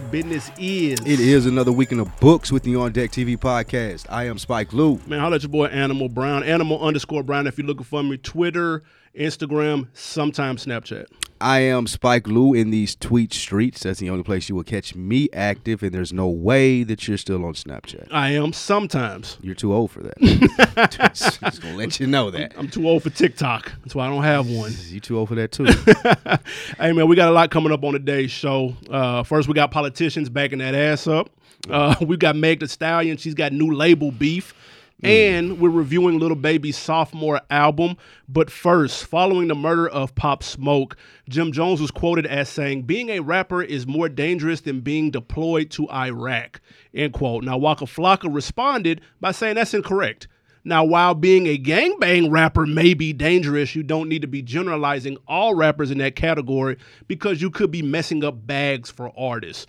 do, what business is. It is another week in the books with the On Deck TV podcast. I am Spike Lou. Man, holla at your boy Animal Brown, Animal underscore Brown. If you're looking for me, Twitter, Instagram, sometimes Snapchat. I am Spike Lou in these tweet streets. That's the only place you will catch me active, and there's no way that you're still on Snapchat. I am sometimes. You're too old for that. just, just gonna let you know that. I'm too old for TikTok. That's why I don't have one. You too old for that too. hey man, we got a lot coming up on today's show. Uh, first, we got politicians backing that ass up. Uh, we got Meg Thee Stallion. She's got new label beef. And we're reviewing Lil Baby's sophomore album. But first, following the murder of Pop Smoke, Jim Jones was quoted as saying, Being a rapper is more dangerous than being deployed to Iraq. End quote. Now, Waka Flocka responded by saying that's incorrect. Now, while being a gangbang rapper may be dangerous, you don't need to be generalizing all rappers in that category because you could be messing up bags for artists.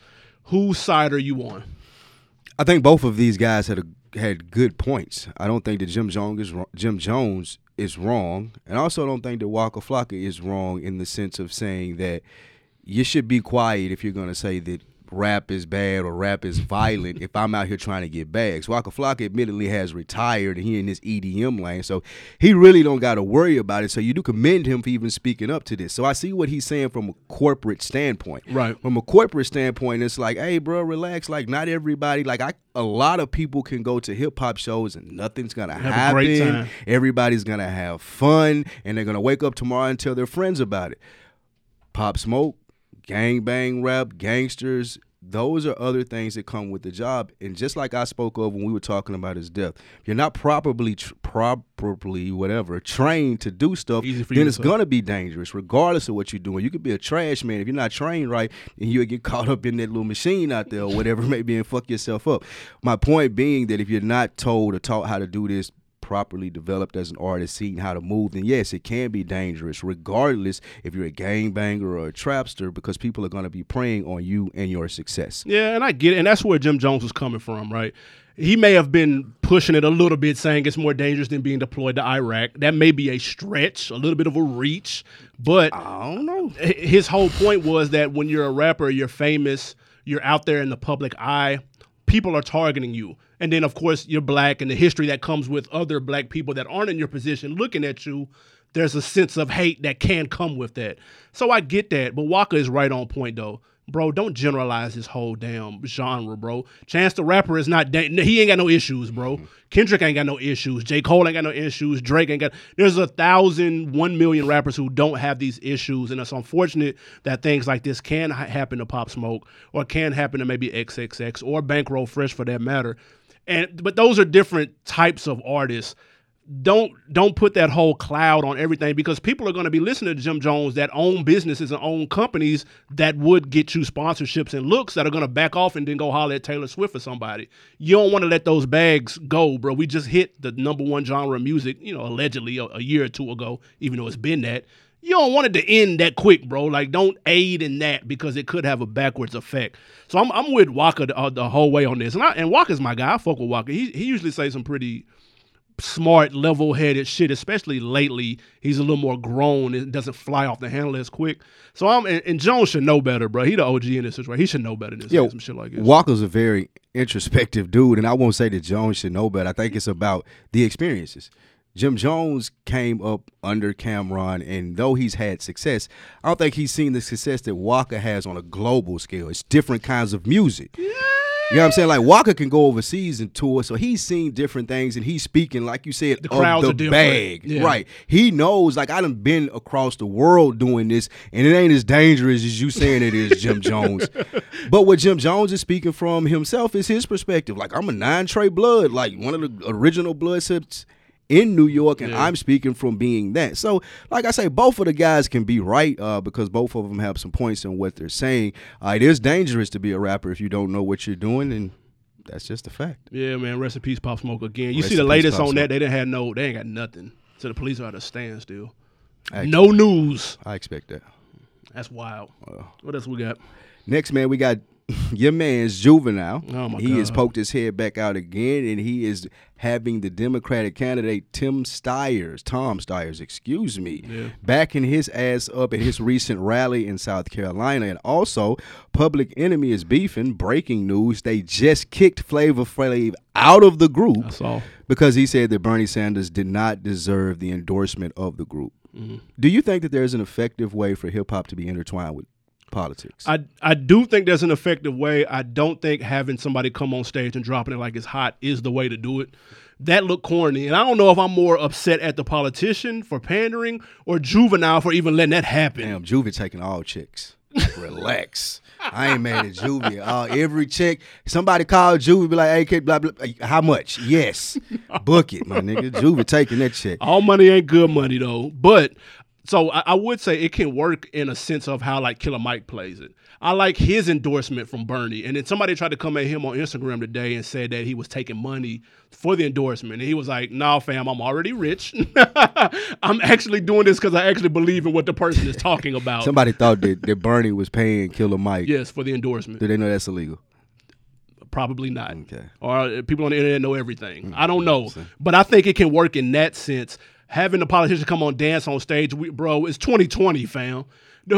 Whose side are you on? I think both of these guys had a, had good points. I don't think that Jim Jones is wrong, Jim Jones is wrong, and I also don't think that Waka Flocka is wrong in the sense of saying that you should be quiet if you're going to say that rap is bad or rap is violent if I'm out here trying to get bags. Waka Flocka admittedly has retired and he in this EDM lane, so he really don't got to worry about it. So you do commend him for even speaking up to this. So I see what he's saying from a corporate standpoint. Right. From a corporate standpoint, it's like, hey, bro, relax. Like not everybody, like I, a lot of people can go to hip hop shows and nothing's gonna Have happen. Everybody's gonna have fun, and they're gonna wake up tomorrow and tell their friends about it. Pop Smoke, gang bang rap, gangsters. Those are other things that come with the job. And just like I spoke of when we were talking about his death, if you're not properly, tr- properly, whatever, trained to do stuff, then it's gonna be dangerous, regardless of what you're doing. You could be a trash man if you're not trained right, and you'll get caught up in that little machine out there or whatever it may be and fuck yourself up. My point being that if you're not told or taught how to do this properly developed as an artist, seeing how to move, then yes, it can be dangerous, regardless if you're a gangbanger or a trapster, because people are going to be preying on you and your success. Yeah, and I get it. And that's where Jim Jones was coming from, right? He may have been pushing it a little bit, saying it's more dangerous than being deployed to Iraq. That may be a stretch, a little bit of a reach, but I don't know. his whole point was that when you're a rapper, you're famous, you're out there in the public eye, people are targeting you. And then, of course, you're black, and the history that comes with other black people that aren't in your position looking at you, there's a sense of hate that can come with that. So I get that, but Waka is right on point, though. Bro, don't generalize this whole damn genre, bro. Chance the Rapper is not, da- he ain't got no issues, bro. Mm-hmm. Kendrick ain't got no issues. J. Cole ain't got no issues. Drake ain't got. There's a thousand, one million rappers who don't have these issues, and it's unfortunate that things like this can ha- happen to Pop Smoke or can happen to maybe XXX or Bankroll Fresh for that matter. And but those are different types of artists don't don't put that whole cloud on everything because people are going to be listening to Jim Jones that own businesses and own companies that would get you sponsorships and looks that are going to back off and then go holler at Taylor Swift or somebody. You don't want to let those bags go, bro. We just hit the number one genre of music, you know, allegedly a, a year or two ago, even though it's been that. You don't want it to end that quick, bro. Like, don't aid in that because it could have a backwards effect. So I'm, I'm with Waka the, uh, the whole way on this, and I, and Waka's my guy. I fuck with Waka. He he usually say some pretty smart, level headed shit, especially lately. He's a little more grown and doesn't fly off the handle as quick. So I'm and, and Jones should know better, bro. He the OG in this situation. He should know better than saying some shit like this. Waka's a very introspective dude, and I won't say that Jones should know better. I think it's about the experiences. Jim Jones came up under Cam'ron, and though he's had success, I don't think he's seen the success that Waka has on a global scale. It's different kinds of music. You know what I'm saying? Like Waka can go overseas and tour, so he's seen different things, and he's speaking, like you said, The crowds of the different. bag. Yeah. Right. He knows, like I done been across the world doing this, and it ain't as dangerous as you saying it is, Jim Jones. But what Jim Jones is speaking from himself is his perspective. Like I'm a nine tray blood, like one of the original blood sips in New York, and Yeah. I'm speaking from being that. So, like I say, both of the guys can be right uh, because both of them have some points in what they're saying. Uh, it is dangerous to be a rapper if you don't know what you're doing, and that's just a fact. Yeah, man. Rest in peace, Pop Smoke again. You Rest see the in peace, latest on Smoke. that? They didn't have no. They ain't got nothing. So the police are at a standstill. No news. I expect that. That's wild. Uh, What else we got? Next, man, we got your man's juvenile. Oh, my he has poked his head back out again, and he is having the Democratic candidate Tim Steyers, Tom Steyers, excuse me, Yeah. backing his ass up at his recent rally in South Carolina. And also, Public Enemy is beefing. Breaking news: they just kicked Flavor Flav out of the group because he said that Bernie Sanders did not deserve the endorsement of the group. Mm-hmm. Do you think that there's an effective way for hip hop to be intertwined with politics? I I do think there's an effective way. I don't think having somebody come on stage and dropping it like it's hot is the way to do it. That looked corny, and I don't know if I'm more upset at the politician for pandering or juvenile for even letting that happen. Damn, Juvie taking all chicks. Relax. I ain't mad at Juvie. Uh, every chick, somebody call Juvie, be like, hey, kid, blah, blah. How much? Yes. Book it, my nigga. Juvie taking that chick. All money ain't good money though. But so I, I would say it can work in a sense of how like Killer Mike plays it. I like his endorsement from Bernie. And then somebody tried to come at him on Instagram today and said that he was taking money for the endorsement. And he was like, nah, fam, I'm already rich. I'm actually doing this because I actually believe in what the person is talking about. Somebody thought that, that Bernie was paying Killer Mike. yes, for the endorsement. Do they know that's illegal? Probably not. Okay. Or uh, people on the internet know everything. I don't know. But I think it can work in that sense. Having a politician come on dance on stage, we, bro, it's 2020, fam.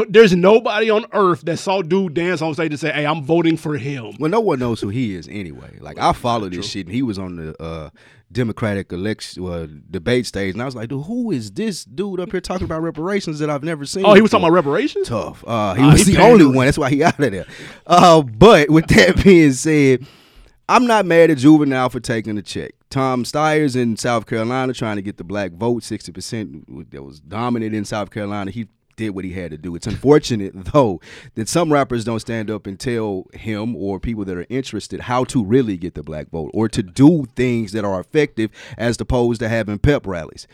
There's nobody on earth that saw dude dance on stage and say, hey, I'm voting for him. Well, no one knows who he is anyway. Like I follow this shit, and he was on the uh, Democratic election uh, debate stage, and I was like, dude, who is this dude up here talking about reparations that I've never seen? Oh, he was talking about reparations? tough. Uh, he Ah, was he the only one. That's why he out of there. Uh, but with that being said, I'm not mad at Juvenile for taking the check. Tom Steyers in South Carolina trying to get the black vote, 60% that was dominant in South Carolina. He did what he had to do. It's unfortunate, though, that some rappers don't stand up and tell him or people that are interested how to really get the black vote or to do things that are effective as opposed to having pep rallies.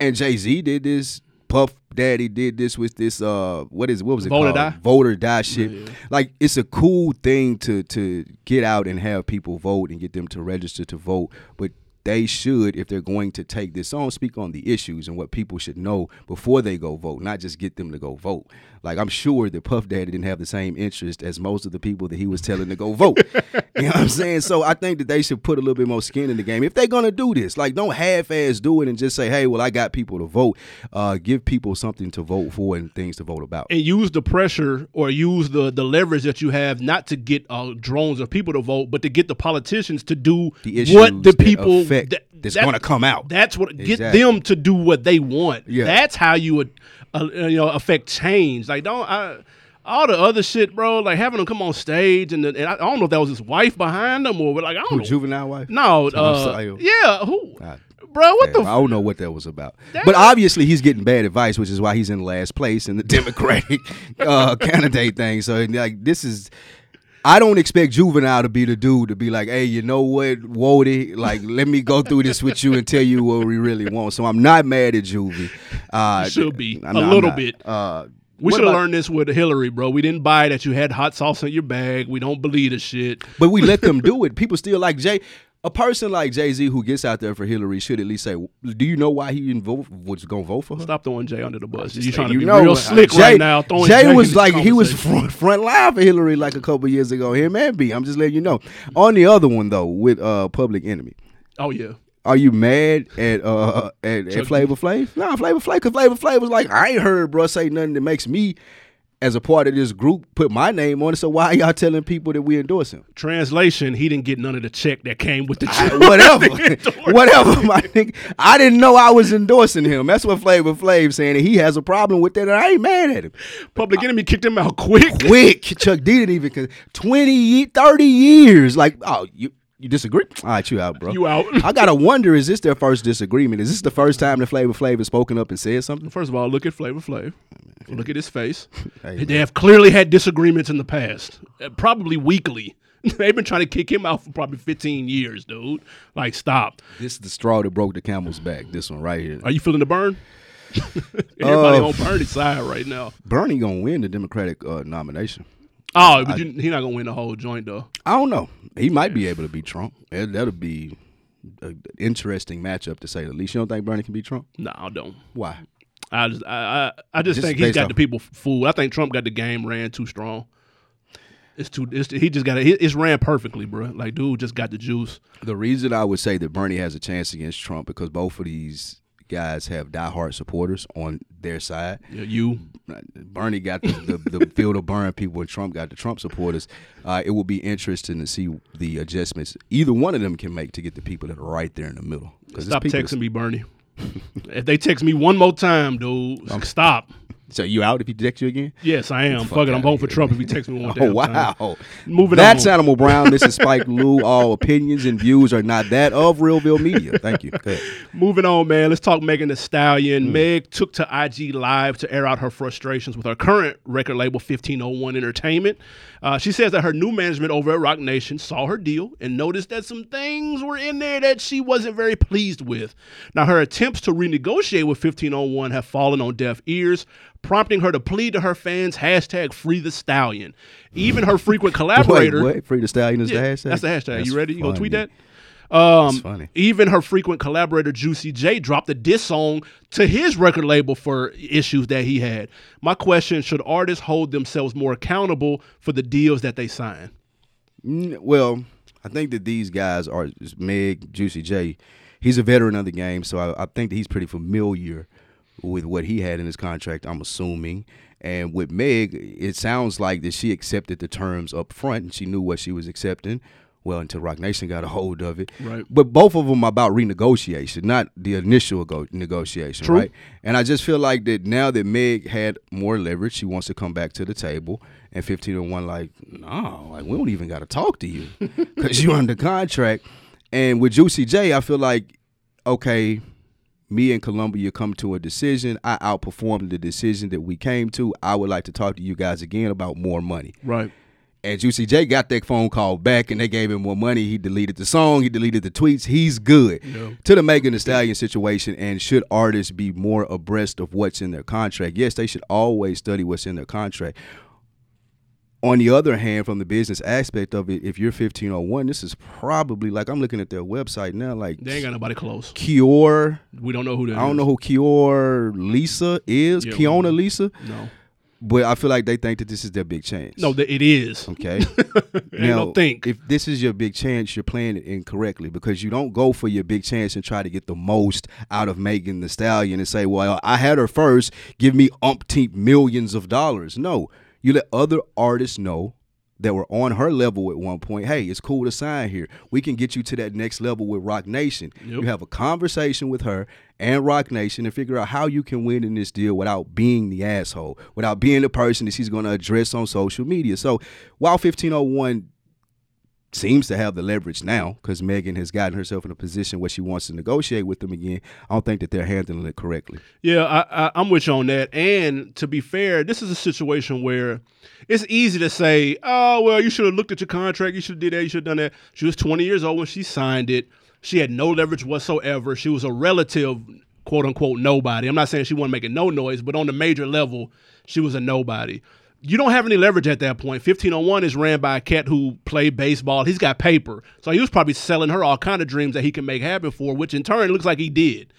And Jay Z did this. Puff Daddy did this with this uh what is what was it Vote called? Die? Vote or die shit. Like it's a cool thing to to get out and have people vote and get them to register to vote, but they should, if they're going to take this on, speak on the issues and what people should know before they go vote, not just get them to go vote. Like I'm sure that Puff Daddy didn't have the same interest as most of the people that he was telling to go vote. you know what I'm saying? So I think that they should put a little bit more skin in the game if they're gonna do this. Like don't half-ass do it and just say, hey, well, I got people to vote. Uh, give people something to vote for and things to vote about. and use the pressure or use the the leverage that you have not to get uh, drones of people to vote, but to get the politicians to do The what the that affect- that's gonna come out. That's what get them to do what they want. Yeah. That's how you would uh, you know affect change. Like don't I. All the other shit, bro, like having them come on stage, and, the, and I, I don't know if that was his wife behind them or like I don't Who, know. juvenile wife? no, uh, yeah, who, God bro? What the Damn, I don't know what that was about. But obviously, he's getting bad advice, which is why he's in last place in the Democratic uh, candidate thing. So, like, this is. I don't expect Juvenile to be the dude to be like, hey, you know what, Wody, like, let me go through this with you and tell you what we really want. So I'm not mad at Juvie. Uh, should be. I'm A little bit. Uh, We should have learned this with Hillary, bro. We didn't buy that you had hot sauce in your bag. We don't believe the shit. But we let them do it. People still like Jay. A person like Jay Z who gets out there for Hillary should at least say, "Do you know why he invo- was going to vote for her?" Stop throwing Jay under the bus. Just You trying to you be know, real slick Jay, right now. Throwing Jay Jay was like he was front, front line for Hillary like a couple years ago. Him and B. I'm just letting you know. On the other one though, with uh Public Enemy, Oh yeah. are you mad at uh at, at Flavor Flav? No, Flavor Flav, because Flavor Flav was like, I ain't heard bro say nothing that makes me. As a part of this group, put my name on it. So why are y'all telling people that we endorse him? Translation: He didn't get none of the check that came with the I- check. whatever, whatever, my nigga. I didn't know I was endorsing him. That's what Flavor Flav saying, and he has a problem with that. And I ain't mad at him. Public Enemy kicked him out quick. quick. Chuck D didn't even cause 20, 30 years. Like, oh, you you disagree? All right, you out, bro. You out. I gotta wonder: is this their first disagreement? Is this the first time the Flavor Flav has spoken up and said something? First of all, look at Flavor Flav. Look at his face. Hey, they have clearly had disagreements in the past, uh, probably weekly. They've been trying to kick him out for probably 15 years, dude. Like, stop. This is the straw that broke the camel's back. This one right here. Are you feeling the burn? Everybody Uh, on Bernie's side right now. Bernie gonna win the Democratic uh, nomination. Oh, but you, he's not gonna win the whole joint though. I don't know. He might be able to beat Trump. That, that'll be an interesting matchup to say the least. You don't think Bernie can beat Trump? No, I don't. Why? I just, I, I, I just, Just think he's got off- the people fooled. I think Trump got the game ran too strong. It's too. It's, he just got it. It's ran perfectly, bro. Like, dude, just got the juice. The reason I would say that Bernie has a chance against Trump because both of these guys have diehard supporters on their side. You, Bernie got the, the, the field of burn people, and Trump got the Trump supporters. Uh, it will be interesting to see the adjustments either one of them can make to get the people that are right there in the middle. Stop texting me, Bernie. if they text me one more time, dude, stop. So you out if he text you again? Yes, I am. Fuck it, I'm voting for Trump if he texts me one Oh more wow! time. Moving That's on. Animal Brown. This is Spike Lou. All opinions and views are not that of Reelville Media. Thank you. Moving on, man. Let's talk Megan Thee Stallion. Meg took to IG Live to air out her frustrations with her current record label, 1501 Entertainment. Uh, she says that her new management over at Roc Nation saw her deal and noticed that some things were in there that she wasn't very pleased with. Now, her attempts to renegotiate with 1501 have fallen on deaf ears, prompting her to plead to her fans, hashtag free the stallion. Even her frequent collaborator. Wait, what? Free the Stallion is Yeah, the hashtag. That's the hashtag. That's you ready? You gonna tweet that? Um, That's funny. Even her frequent collaborator Juicy J dropped a diss song to his record label for issues that he had. My question: Should artists hold themselves more accountable for the deals that they sign? Mm, Well, I think that these guys are Meg, Juicy J. He's a veteran of the game, so I, I think that he's pretty familiar with what he had in his contract. I'm assuming, and with Meg, it sounds like that she accepted the terms up front and she knew what she was accepting. Well, until Roc Nation got a hold of it. Right. But both of them are about renegotiation, not the initial go- negotiation, True. right? And I just feel like that now that Meg had more leverage, she wants to come back to the table. And 15 to 1, like, no, like, we don't even got to talk to you because you're under contract. And with Juicy J, I feel like, okay, me and Columbia come to a decision. I outperformed the decision that we came to. I would like to talk to you guys again about more money. Right. And Juicy J got that phone call back and they gave him more money. He deleted the song, he deleted the tweets. He's good. Yeah. To the Megan Thee Stallion situation, and should artists be more abreast of what's in their contract? Yes, they should always study what's in their contract. On the other hand, from the business aspect of it, if you're 1501, this is probably like I'm looking at their website now, like They ain't got nobody close. Kior. We don't know who that I don't is. know who Kior Lisa is, Yeah. Kiona Lisa, No. but I feel like they think that this is their big chance. No, it is. Okay. Ain't no think. if this is your big chance, you're playing it incorrectly because you don't go for your big chance and try to get the most out of Megan Thee Stallion and say, "Well, I had her first. Give me umpteen millions of dollars." No, you let other artists know that were on her level at one point. Hey, it's cool to sign here. We can get you to that next level with Roc Nation. Yep. You have a conversation with her and Roc Nation and figure out how you can win in this deal without being the asshole, without being the person that she's going to address on social media. So while 1501 seems to have the leverage now because Megan has gotten herself in a position where she wants to negotiate with them again, I don't think that they're handling it correctly. Yeah, I, I, I'm with you on that. And to be fair, this is a situation where it's easy to say, "Oh, well, you should have looked at your contract. You should have did that. You should have done that." She was 20 years old when she signed it. She had no leverage whatsoever. She was a relative, quote unquote, nobody. I'm not saying she wasn't making no noise, but on the major level, she was a nobody. You don't have any leverage at that point. 1501 is ran by a cat who played baseball. He's got paper. So he was probably selling her all kind of dreams that he can make happen for, which in turn looks like he did.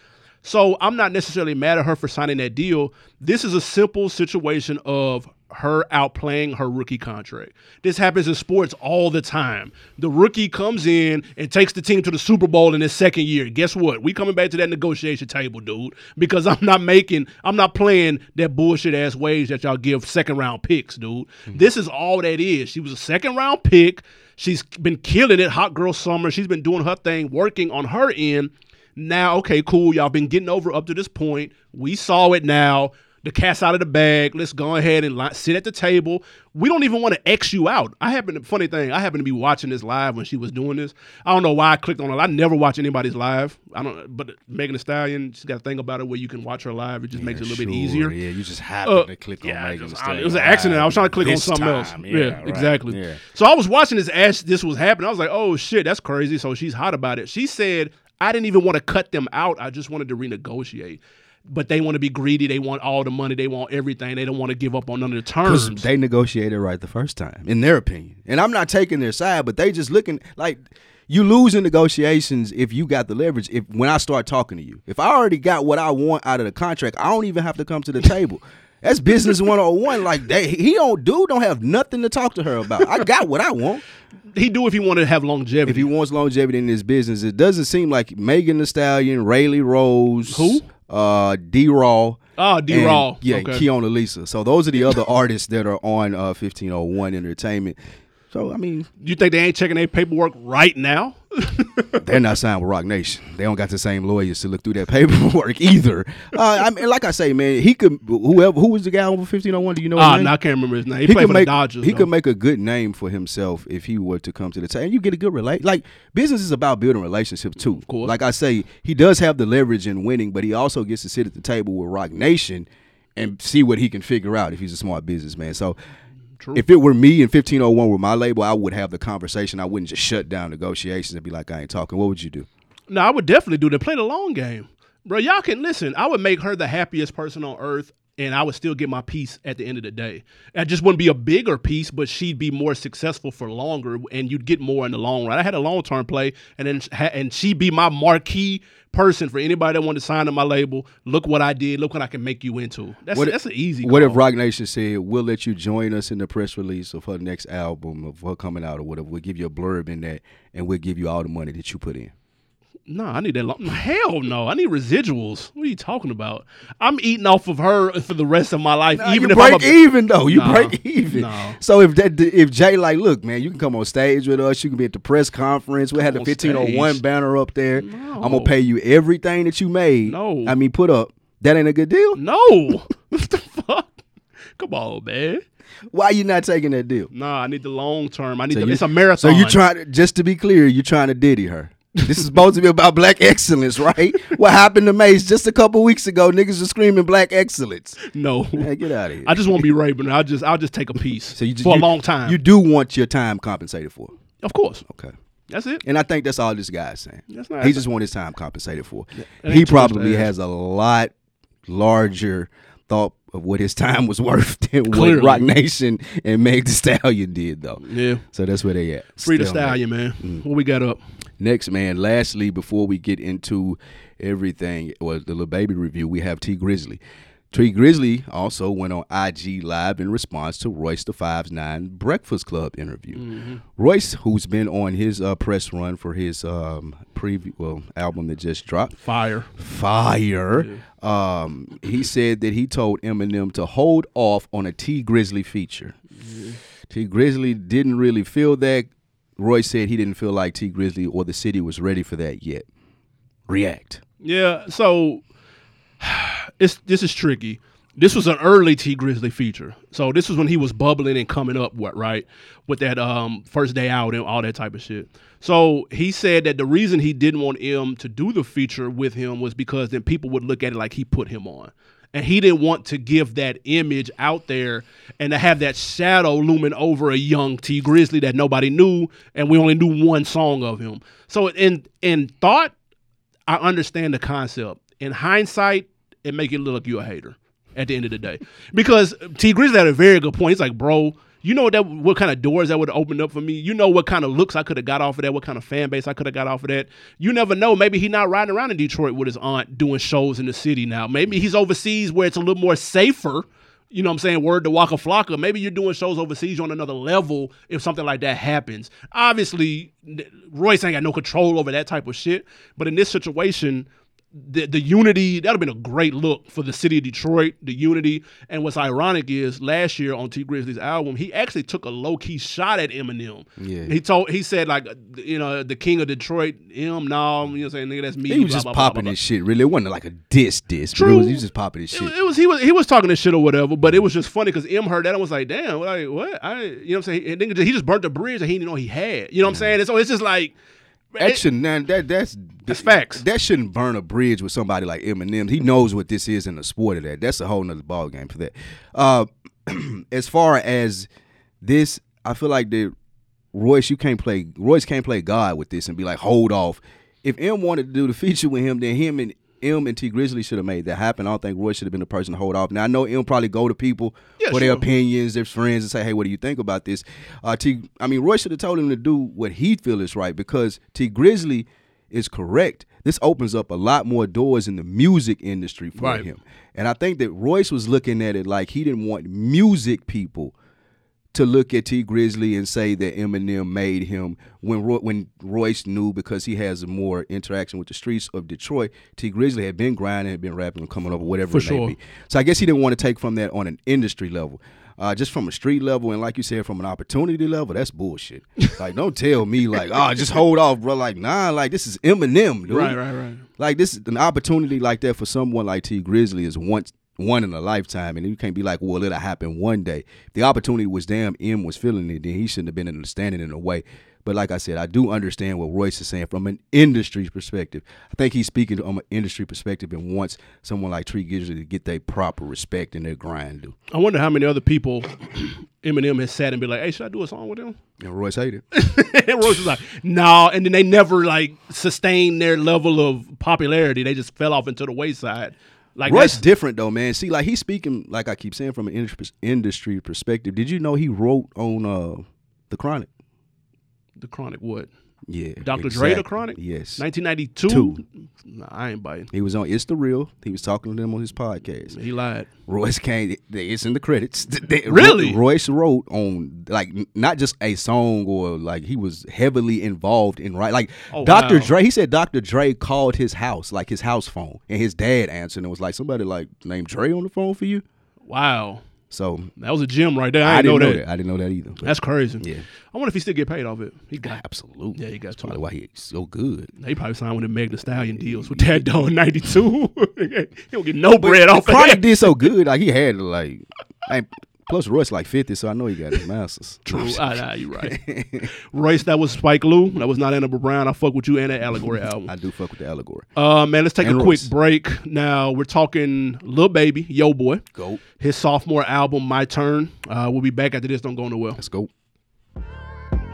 So I'm not necessarily mad at her for signing that deal. This is a simple situation of her outplaying her rookie contract. This happens in sports all the time. The rookie comes in and takes the team to the Super Bowl in his second year. Guess what? We coming back to that negotiation table, dude, because I'm not making I'm not playing that bullshit ass wage that y'all give second round picks, dude. Mm-hmm. This is all that is. She was a second round pick. She's been killing it, hot girl summer. She's been doing her thing, working on her end. Now, okay, cool. Y'all been getting over up to this point. We saw it now. The cat's out of the bag. Let's go ahead and li- sit at the table. We don't even want to X you out. I happen to, funny thing, I happen to be watching this live when she was doing this. I don't know why I clicked on it. I never watch anybody's live. I don't, but Megan Thee Stallion, she's got a thing about it where you can watch her live. It just makes it a little bit easier. Yeah, you just happen Uh, to click yeah, on Megan Thee Stallion it was an accident. I was trying to click on something else. time. Yeah, right. exactly. Yeah. So I was watching this as this was happening. I was like, oh shit, that's crazy. So she's hot about it. She said, I didn't even want to cut them out. I just wanted to renegotiate. But they want to be greedy. They want all the money. They want everything. They don't want to give up on none of the terms. they negotiated right the first time, in their opinion. And I'm not taking their side, but they just looking like you lose in negotiations if you got the leverage. If when I start talking to you, if I already got what I want out of the contract, I don't even have to come to the table. That's business 101. Like they, he don't do don't have nothing to talk to her about. I got what I want. He do if he wanted to have longevity. If he wants longevity in his business, it doesn't seem like Megan Thee Stallion, Rayleigh Rose, Who? Uh, D Raw. Oh, D. and- Raw. Yeah, Okay. Keona Lisa. So those are the other artists that are on uh, 1501 Entertainment. So I mean, you think they ain't checking their paperwork right now? they're not signed with Roc Nation. They don't got the same lawyers to look through that paperwork either. Uh, I mean, like I say, man, he could whoever who was the guy over 1501. Do you know? his Ah, name? no, I can't remember his name. He, he played for make the Dodgers. he though. could make a good name for himself if he were to come to the table. And you get a good relate. Like business is about building relationships too. Of course. Like I say, he does have the leverage in winning, but he also gets to sit at the table with Roc Nation and see what he can figure out if he's a smart businessman. So. True. If it were me in 1501 with my label, I would have the conversation. I wouldn't just shut down negotiations and be like, I ain't talking. What would you do? No, I would definitely do that. Play the long game, bro. Y'all can listen. I would make her the happiest person on earth, and I would still get my piece at the end of the day. It just wouldn't be a bigger piece, but she'd be more successful for longer, and you'd get more in the long run. I had a long term play, and then and she'd be my marquee person for anybody that wanted to sign to my label. Look what I did. Look what I can make you into. That's What- that's an easy. What if. Roc Nation said, we'll let you join us in the press release of her next album, of her coming out or whatever. We'll give you a blurb in that, and we'll give you all the money that you put in. No, I need that. Long- Hell no, I need residuals. What are you talking about? I'm eating off of her for the rest of my life, Nah, even you if I'm break a, even though you Nah, break even. nah. So if that if Jay like, look, man, you can come on stage with us. You can be at the press conference. We had the on fifteen oh one stage. banner up there. No. I'm gonna pay you everything that you made. No. I mean, put up. That ain't a good deal. No. what the fuck? Come on, man. Why you not taking that deal? Nah, I need the long term. I need So the, you- it's a marathon. So you trying to just to be clear, you trying to diddy her. This is supposed to be about black excellence, right? what happened to Mase just a couple weeks ago? Niggas are screaming black excellence. No. Hey, get out of here. I just won't be raping. I'll just I'll just take a piece so you just, for you- a long time. You do want your time compensated for. of course. Okay. That's it. And I think that's all this guy's saying. That's not He just want his time compensated for. He ain't too much to probably has a lot larger thought of what his time was worth than Clearly. what Roc Nation and Meg Thee Stallion did, though. Yeah. So that's where they at. Free the Stalemate. stallion, man. Mm. What we got up? Next, man. Lastly, before we get into everything, was the Lil Baby review. We have Tee Grizzley. Tee Grizzley also went on IG Live in response to Royce the Fives Nine Breakfast Club interview. Royce, who's been on his uh, press run for his um, preview well album that just dropped, Fire. Fire. Um, he said that he told Eminem to hold off on a Tee Grizzley feature. Tee Grizzley didn't really feel that. Roy said he didn't feel like Tee Grizzley or the city was ready for that yet. React. Yeah. So it's this is tricky. This was an early Tee Grizzley feature. So this was when he was bubbling and coming up, what right, with that um first day out and all that type of shit. So he said that the reason he didn't want M to do the feature with him was because then people would look at it like he put him on. And he didn't want to give that image out there and to have that shadow looming over a young Tee Grizzley that nobody knew, and we only knew one song of him. So in in thought, I understand the concept. In hindsight, it make it look like you're a hater at the end of the day. Because Tee Grizzley had a very good point. He's like, bro, you know what that what kind of doors that would have opened up for me. You know what kind of looks I could have got off of that, what kind of fan base I could have got off of that. You never know. Maybe he's not riding around in Detroit with his aunt doing shows in the city now. Maybe he's overseas where it's a little more safer. You know what I'm saying? Word to Waka Flocka. Maybe you're doing shows overseas on another level if something like that happens. Obviously, Royce ain't got no control over that type of shit. But in this situation, the the unity that'd have been a great look for the city of Detroit, the unity. And what's ironic is last year on Tee Grizzley's album, he actually took a low key shot at Eminem. Yeah. He told he said like you know the king of Detroit, M, no, you know what I'm saying, nigga, that's me. He was blah, just blah, popping blah, his shit. Really, it wasn't like a diss diss. It True. was, he was just popping his shit. it was he was he was talking this shit or whatever, but it was just funny because M heard that and was like, "Damn, like what?" I, you know what I'm saying? And nigga, he just burnt the bridge that he didn't know he had. You know what I'm saying? And so it's just like, That it- shouldn't. That, that that's That's facts. That shouldn't burn a bridge with somebody like Eminem. He knows what this is in the sport of that. That's a whole nother ball game for that. Uh, as far as this, I feel like that Royce, you can't play. Royce can't play God with this and be like, hold off. If M wanted to do the feature with him, then him and M and Tee Grizzley should have made that happen. I don't think Royce should have been the person to hold off. Now I know M probably go to people Yeah, for their opinions, their friends, and say, "Hey, what do you think about this?" Uh, T, I mean, Roy should have told him to do what he feel is right because Tee Grizzley is correct, this opens up a lot more doors in the music industry for Right. him. And I think that Royce was looking at it like he didn't want music people to look at Tee Grizzley and say that Eminem made him when Roy, when Royce knew because he has more interaction with the streets of Detroit. Tee Grizzley had been grinding, had been rapping, and coming up, or whatever For it may sure. be. So I guess he didn't want to take from that on an industry level. Uh, just from a street level and like you said, from an opportunity level, that's bullshit. like, don't tell me like, oh, just hold off, bro. Like, nah, like this is Eminem, dude. Right, right, right. Like this, is an opportunity like that for someone like Tee Grizzley is once one in a lifetime, and you can't be like, well, it'll happen one day. If the opportunity was damn M was feeling it, then he shouldn't have been understanding in a way. But like I said, I do understand what Royce is saying from an industry perspective. I think he's speaking from an industry perspective and wants someone like Tee Grizzley to get their proper respect in their grind. Dude. I wonder how many other people Eminem has sat and be like, "Hey, should I do a song with him?" And Royce hated. and Royce was like, "No," and then they never like sustained their level of popularity. They just fell off into the wayside. Like different though, man. See, like he's speaking, like I keep saying, from an industry industry perspective. Did you know he wrote on uh the Chronic? the Chronic what? Yeah, Dr. Dre, the. Chronic? Yes, 1992. Nah, I ain't biting. he was on It's the Real. He was talking to them on his podcast. He lied. Royce came. It's in the credits. They- Really? Royce wrote on like not just a song or like he was heavily involved in right. Like Oh, Dr. wow. Dre, he said Dr. Dre called his house, like his house phone, and his dad answered and was like, "Somebody like named Dre on the phone for you." Wow, So that was a gem right there. I, I, didn't didn't know that. I didn't know that either. That's crazy. Yeah. I wonder if he still get paid off it. He got. absolutely. Yeah, he got That's probably why he's so good. He probably signed one of the Meg Thee Stallion deals with that dog in '92. he don't get no bread off of Chronic that. did so good. Like he had to like. I, plus Royce like fifty, so I know he got his masters. True. Ah, nah, you right. Royce, that was Spike Lee. That was not Animal Brown. I fuck with you and that Allegory album. I do fuck with the allegory. Uh, man, let's take And a quick break. Now we're talking Lil Baby, Yo Boy, Go. his sophomore album, My Turn. Uh, we'll be back after this. Don't go nowhere. Let's go.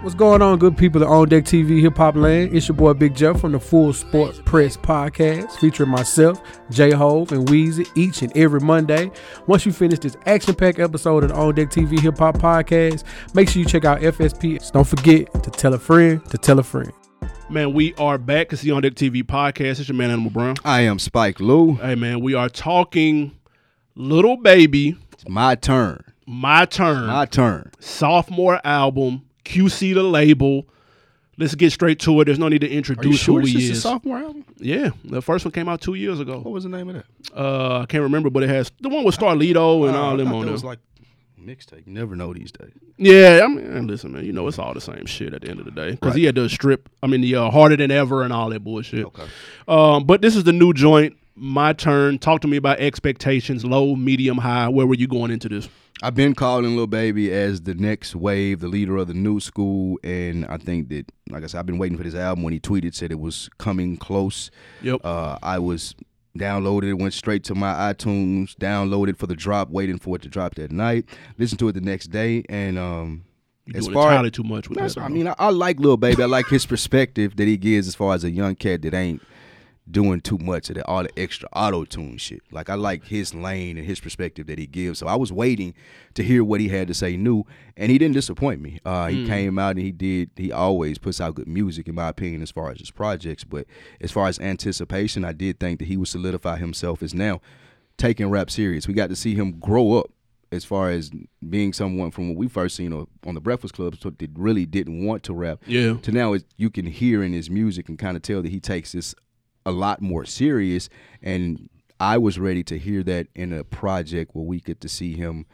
What's going on, good people of On Deck TV Hip Hop Land? It's your boy Big Jeff from the Full Sport Press Podcast, featuring myself, J Hove, and Weezy each and every Monday. Once you finish this action packed episode of the On Deck TV Hip Hop Podcast, make sure you check out FSP. Don't forget to tell a friend to tell a friend. Man, we are back. It's the On Deck TV podcast. It's your man, Animal Brown. I am Spike Lou. Hey, man, we are talking Lil Baby, It's my turn. My Turn, My turn. sophomore album, QC the label. Let's get straight to it. There's no need to introduce sure who he is sophomore album? yeah, the first one came out two years ago. What was the name of that? Uh, I can't remember, but it has the one with Starlito and Oh, all I them on there. was like mixtape. You never know these days. Yeah, I mean, listen, man, you know it's all the same shit at the end of the day because he had to strip. I mean, the uh, harder than ever and all that bullshit. Okay. Um, but this is the new joint. My turn. Talk to me about expectations, low, medium, high. Where were you going into this? I've been calling Lil Baby as the next wave, the leader of the new school, and I think that, like I said, I've been waiting for this album. When he tweeted, said it was coming close. Yep. Uh, I was downloaded it, went straight to my iTunes, downloaded for the drop, waiting for it to drop that night. Listened to it the next day, and um, You as far entirely too much with that. I mean, I, I like Lil Baby. I like his perspective that he gives as far as a young cat that ain't doing too much of that all the extra auto tune shit. Like I like his lane and his perspective that he gives. So I was waiting to hear what he had to say new, and he didn't disappoint me. Uh, he came out and he did. He always puts out good music, in my opinion, as far as his projects. But as far as anticipation, I did think that he would solidify himself as now taking rap serious. We got to see him grow up as far as being someone from what we first seen on the Breakfast Club, so that really didn't want to rap. Yeah. To now, you can hear in his music and kind of tell that he takes this a lot more serious. And I was ready to hear that in a project where we get to see him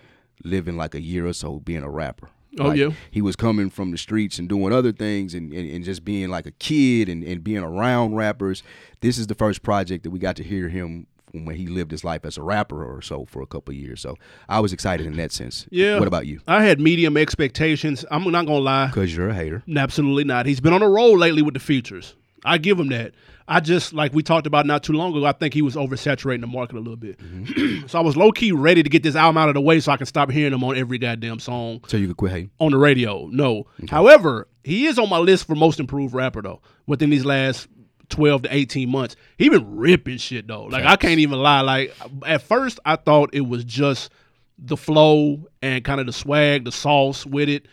living like a year or so being a rapper. Oh, Like, yeah. he was coming from the streets and doing other things and, and, and just being like a kid and, and being around rappers. This is the first project that we got to hear him when he lived his life as a rapper or so for a couple of years. So I was excited in that sense. Yeah. What about you? I had medium expectations. I'm not gonna lie. Because you're a hater. Absolutely not. He's been on a roll lately with the features. I give him that. I just like we talked about not too long ago. I think he was oversaturating the market a little bit. Mm-hmm. so I was low key ready to get this album out of the way so I can stop hearing him on every goddamn song So you could quit hating. on the radio. No. However, he is on my list for most improved rapper though. Within these last twelve to eighteen months, he been ripping shit though. Like I can't even lie. Like at first, I thought it was just the flow and kind of the swag, the sauce with it.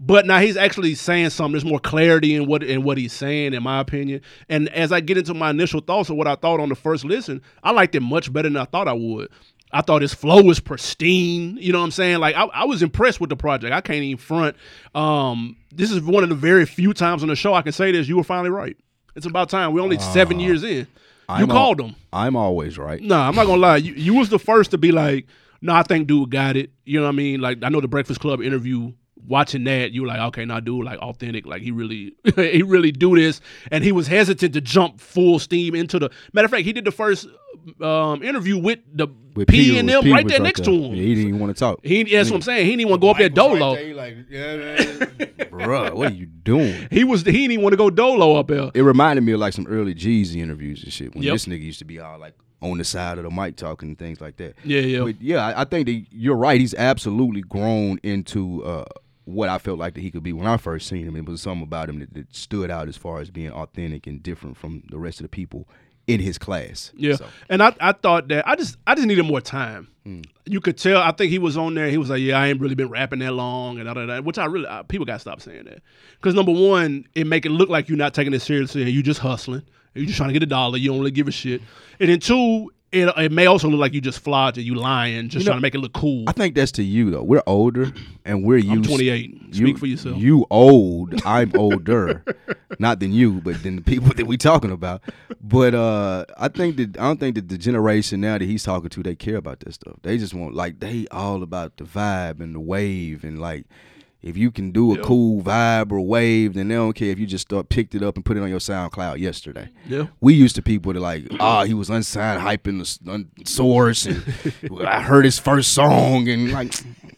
But now he's actually saying something. There's more clarity in what in what he's saying, in my opinion. And as I get into my initial thoughts of what I thought on the first listen, I liked it much better than I thought I would. I thought his flow was pristine. You know what I'm saying? Like I, I was impressed with the project. I can't even front. Um, this is one of the very few times on the show I can say this. You were finally right. It's about time. We're only seven years in. You I'm al- called him. I'm always right. No, I'm not gonna lie. You, you was the first to be like, no, I think dude got it. You know what I mean? Like I know the Breakfast Club interview. Watching that, you were like, okay, now dude, like authentic, like he really, he really do this, and he was hesitant to jump full steam into the. Matter of fact, he did the first um, interview with the With P P and was- them P right there next to him. Yeah, he didn't even want to talk. He, that's what I'm saying. He didn't even want to go up there dolo. Bruh, what are you doing? He was he didn't even want to go dolo up there. It reminded me of like some early Jeezy interviews and shit. When Yep. this nigga used to be all like on the side of the mic talking and things like that. Yeah, yeah. But yeah, I, I think that you're right. He's absolutely grown into uh, what I felt like that he could be when I first seen him. It was something about him that, that stood out as far as being authentic and different from the rest of the people in his class. Yeah, So, and I, I thought that I just I just needed more time. You could tell. I think he was on there. He was like, "Yeah, I ain't really been rapping that long," and da, da, which I really uh, people got to stop saying that because number one, it make it look like you're not taking it seriously and you just hustling. you're just trying to get a dollar. You don't really give a shit. And then two, it, it may also look like you just flogged and you lying, just know, trying to make it look cool. I think that's to you though. We're older and we're used. I'm 28. Speak you, for yourself. You old. I'm older. Not than you, but than the people that we talking about. But uh I think that I don't think that the generation now that he's talking to, they care about this stuff. They just want like they all about the vibe and the wave and like if you can do a Yeah. cool vibe or wave, then they don't care if you just start picked it up and put it on your SoundCloud yesterday. yeah. We used to people that like, ah, he was unsigned hyping the un- source, and I heard his first song, and like,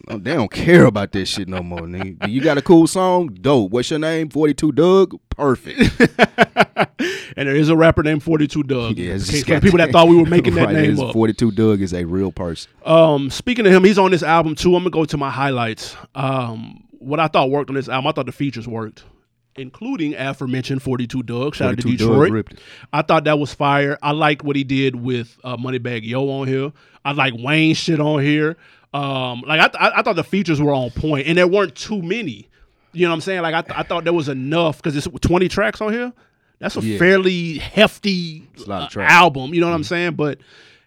oh, they don't care about that shit no more. Nigga. You got a cool song, dope. What's your name? Forty Two Dugg, perfect. And there is a rapper named 42 Dugg. Yeah, In it's case just for people that thought we were making that right, name up. Forty Two Dugg is a real person. Um, speaking of him, he's on this album too. I'm gonna go to my highlights. Um, what I thought worked on this album, I thought the features worked, including aforementioned 42 Dugg. Shout out to 42 Dugg Detroit. I thought that was fire. I like what he did with uh, Moneybagg Yo on here. I like Wayne shit on here. Um, like I, th- I, I thought the features were on point, and there weren't too many. You know what I'm saying? Like I, th- I thought there was enough because it's 20 tracks on here. That's a Yeah. fairly hefty a lot of uh, album. You know what I'm saying? But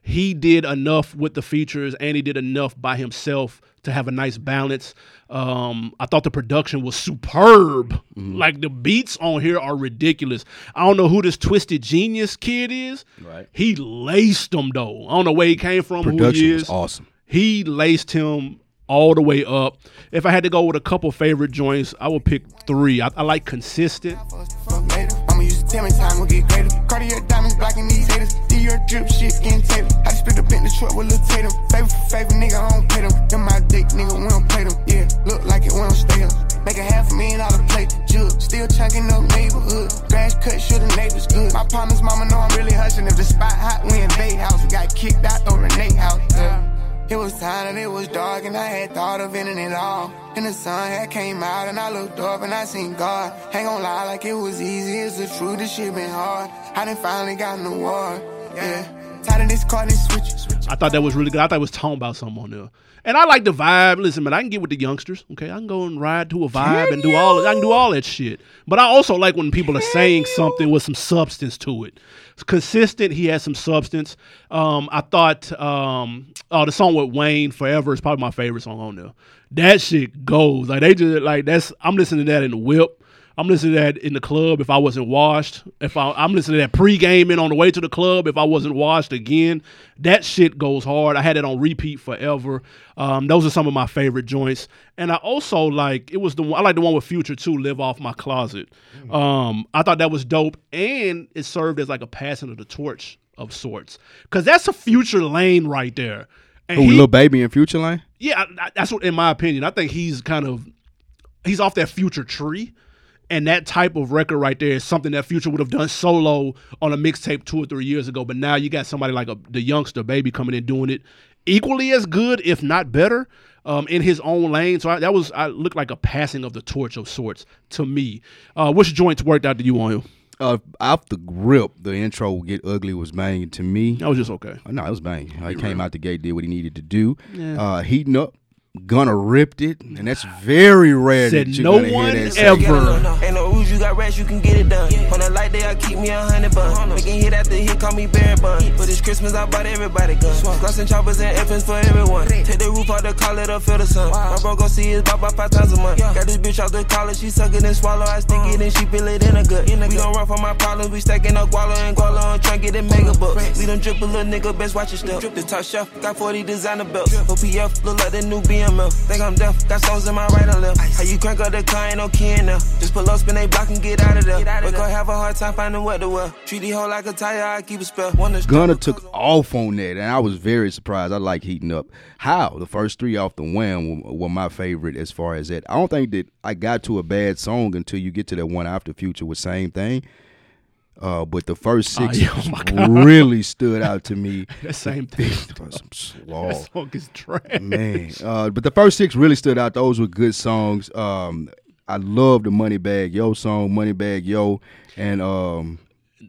he did enough with the features, and he did enough by himself to have a nice balance. Um, I thought the production was superb. Like the beats on here are ridiculous. I don't know who this Twysted Genius kid is. Right. He laced them though. I don't know where he came from. who he Production is. was awesome. He laced him all the way up. If I had to go with a couple favorite joints, I would pick three. I, I like consistent. These haters. Drip shit. I just in the truck with. Favor favor, nigga, pay them. My dick, nigga, play them. Yeah, look like it, don't stay. Make a half a million dollar plate. Jug, still chunking up neighborhood. Grass cut, sure the neighbors good. My partner's mama know I'm really hustling. If the spot hot, we in Bay House. We got kicked out over Nate House. Yeah. It was time and it was dark and I had thought of ending it all. And the sun had came out and I looked up and I seen God. Ain't gon' lie like it was easy, it's the truth, this shit been hard. I done finally got an award, yeah. Tired of this card and switch. I thought that was really good. I thought it was talking about something on there. And I like the vibe. Listen, man, I can get with the youngsters. Okay, I can go and ride to a vibe and do all. I can do all that shit. But I also like when people are saying something with some substance to it. It's consistent. He has some substance. Um, I thought um, oh, the song with Wayne "Forever" is probably my favorite song on there. That shit goes like they just like that's. I'm listening to that in the whip. I'm listening to that in the club if I wasn't washed. If I, I'm listening to that pre-gaming on the way to the club if I wasn't washed again. That shit goes hard. I had it on repeat forever. Um, those are some of my favorite joints. And I also like it was the one I like the one with Future too. Live off my closet. Um, I thought that was dope, and it served as like a passing of the torch of sorts. Cause that's a Future lane right there. And Who, he- Lil Baby in Future Lane? yeah, I- I- that's what, in my opinion, I think he's kind of he's off that future tree, and that type of record right there is something that Future would have done solo on a mixtape two or three years ago. But now you got somebody like a, the youngster baby coming in doing it equally as good, if not better. Um, in his own lane, so I, that was I looked like a passing of the torch of sorts to me. Uh, which joints worked out to you on him? Uh, off the grip, the intro "Get Ugly" was banging to me. That was just okay. Oh, No, it was bang. Uh, He came out the gate, did what he needed to do. Uh, heating up Gunna ripped it, and that's very rare Said that you're no gonna hear one that say. ever. Ain't you got rest, you can get it done. On a light day, I keep me a hundred bun. Making hit after hit, call me Barry Bun. But it's Christmas, I bought everybody guns. Gloss and choppers and effins for everyone. Take the roof out the call it up, feel the sun. My bro go see his baba five times a month. Got this bitch out the collar, she suck it and swallow. I stick it and she feel it in a gut. We gon' run from my problems, we stacking up guala and guala and tryna get it mega bucks. We done drip a little nigga, best watch your step. The top shelf, got 40 designer belts. OPF, look like the new BMF. Think I'm deaf, got stones in my right and left. How you crank up the car, ain't no key there. Just pull up, spin they block and get out of there. We gon' have a hard time finding what to wear. Treat the hoe like a tire, I keep a spell. One to Gunna took off on that, and I was very surprised. I like heating up. How the first three off the wham were, were my favorite as far as that. I don't think that I got to a bad song until you get to that one after Future with same thing. Uh, but the first Oh, six yeah, oh really stood out to me. That same thing. Some slaw. That song is trash. Man, uh, but the first six really stood out. Those were good songs. Um, I love the Moneybagg Yo song, Moneybagg Yo, and um,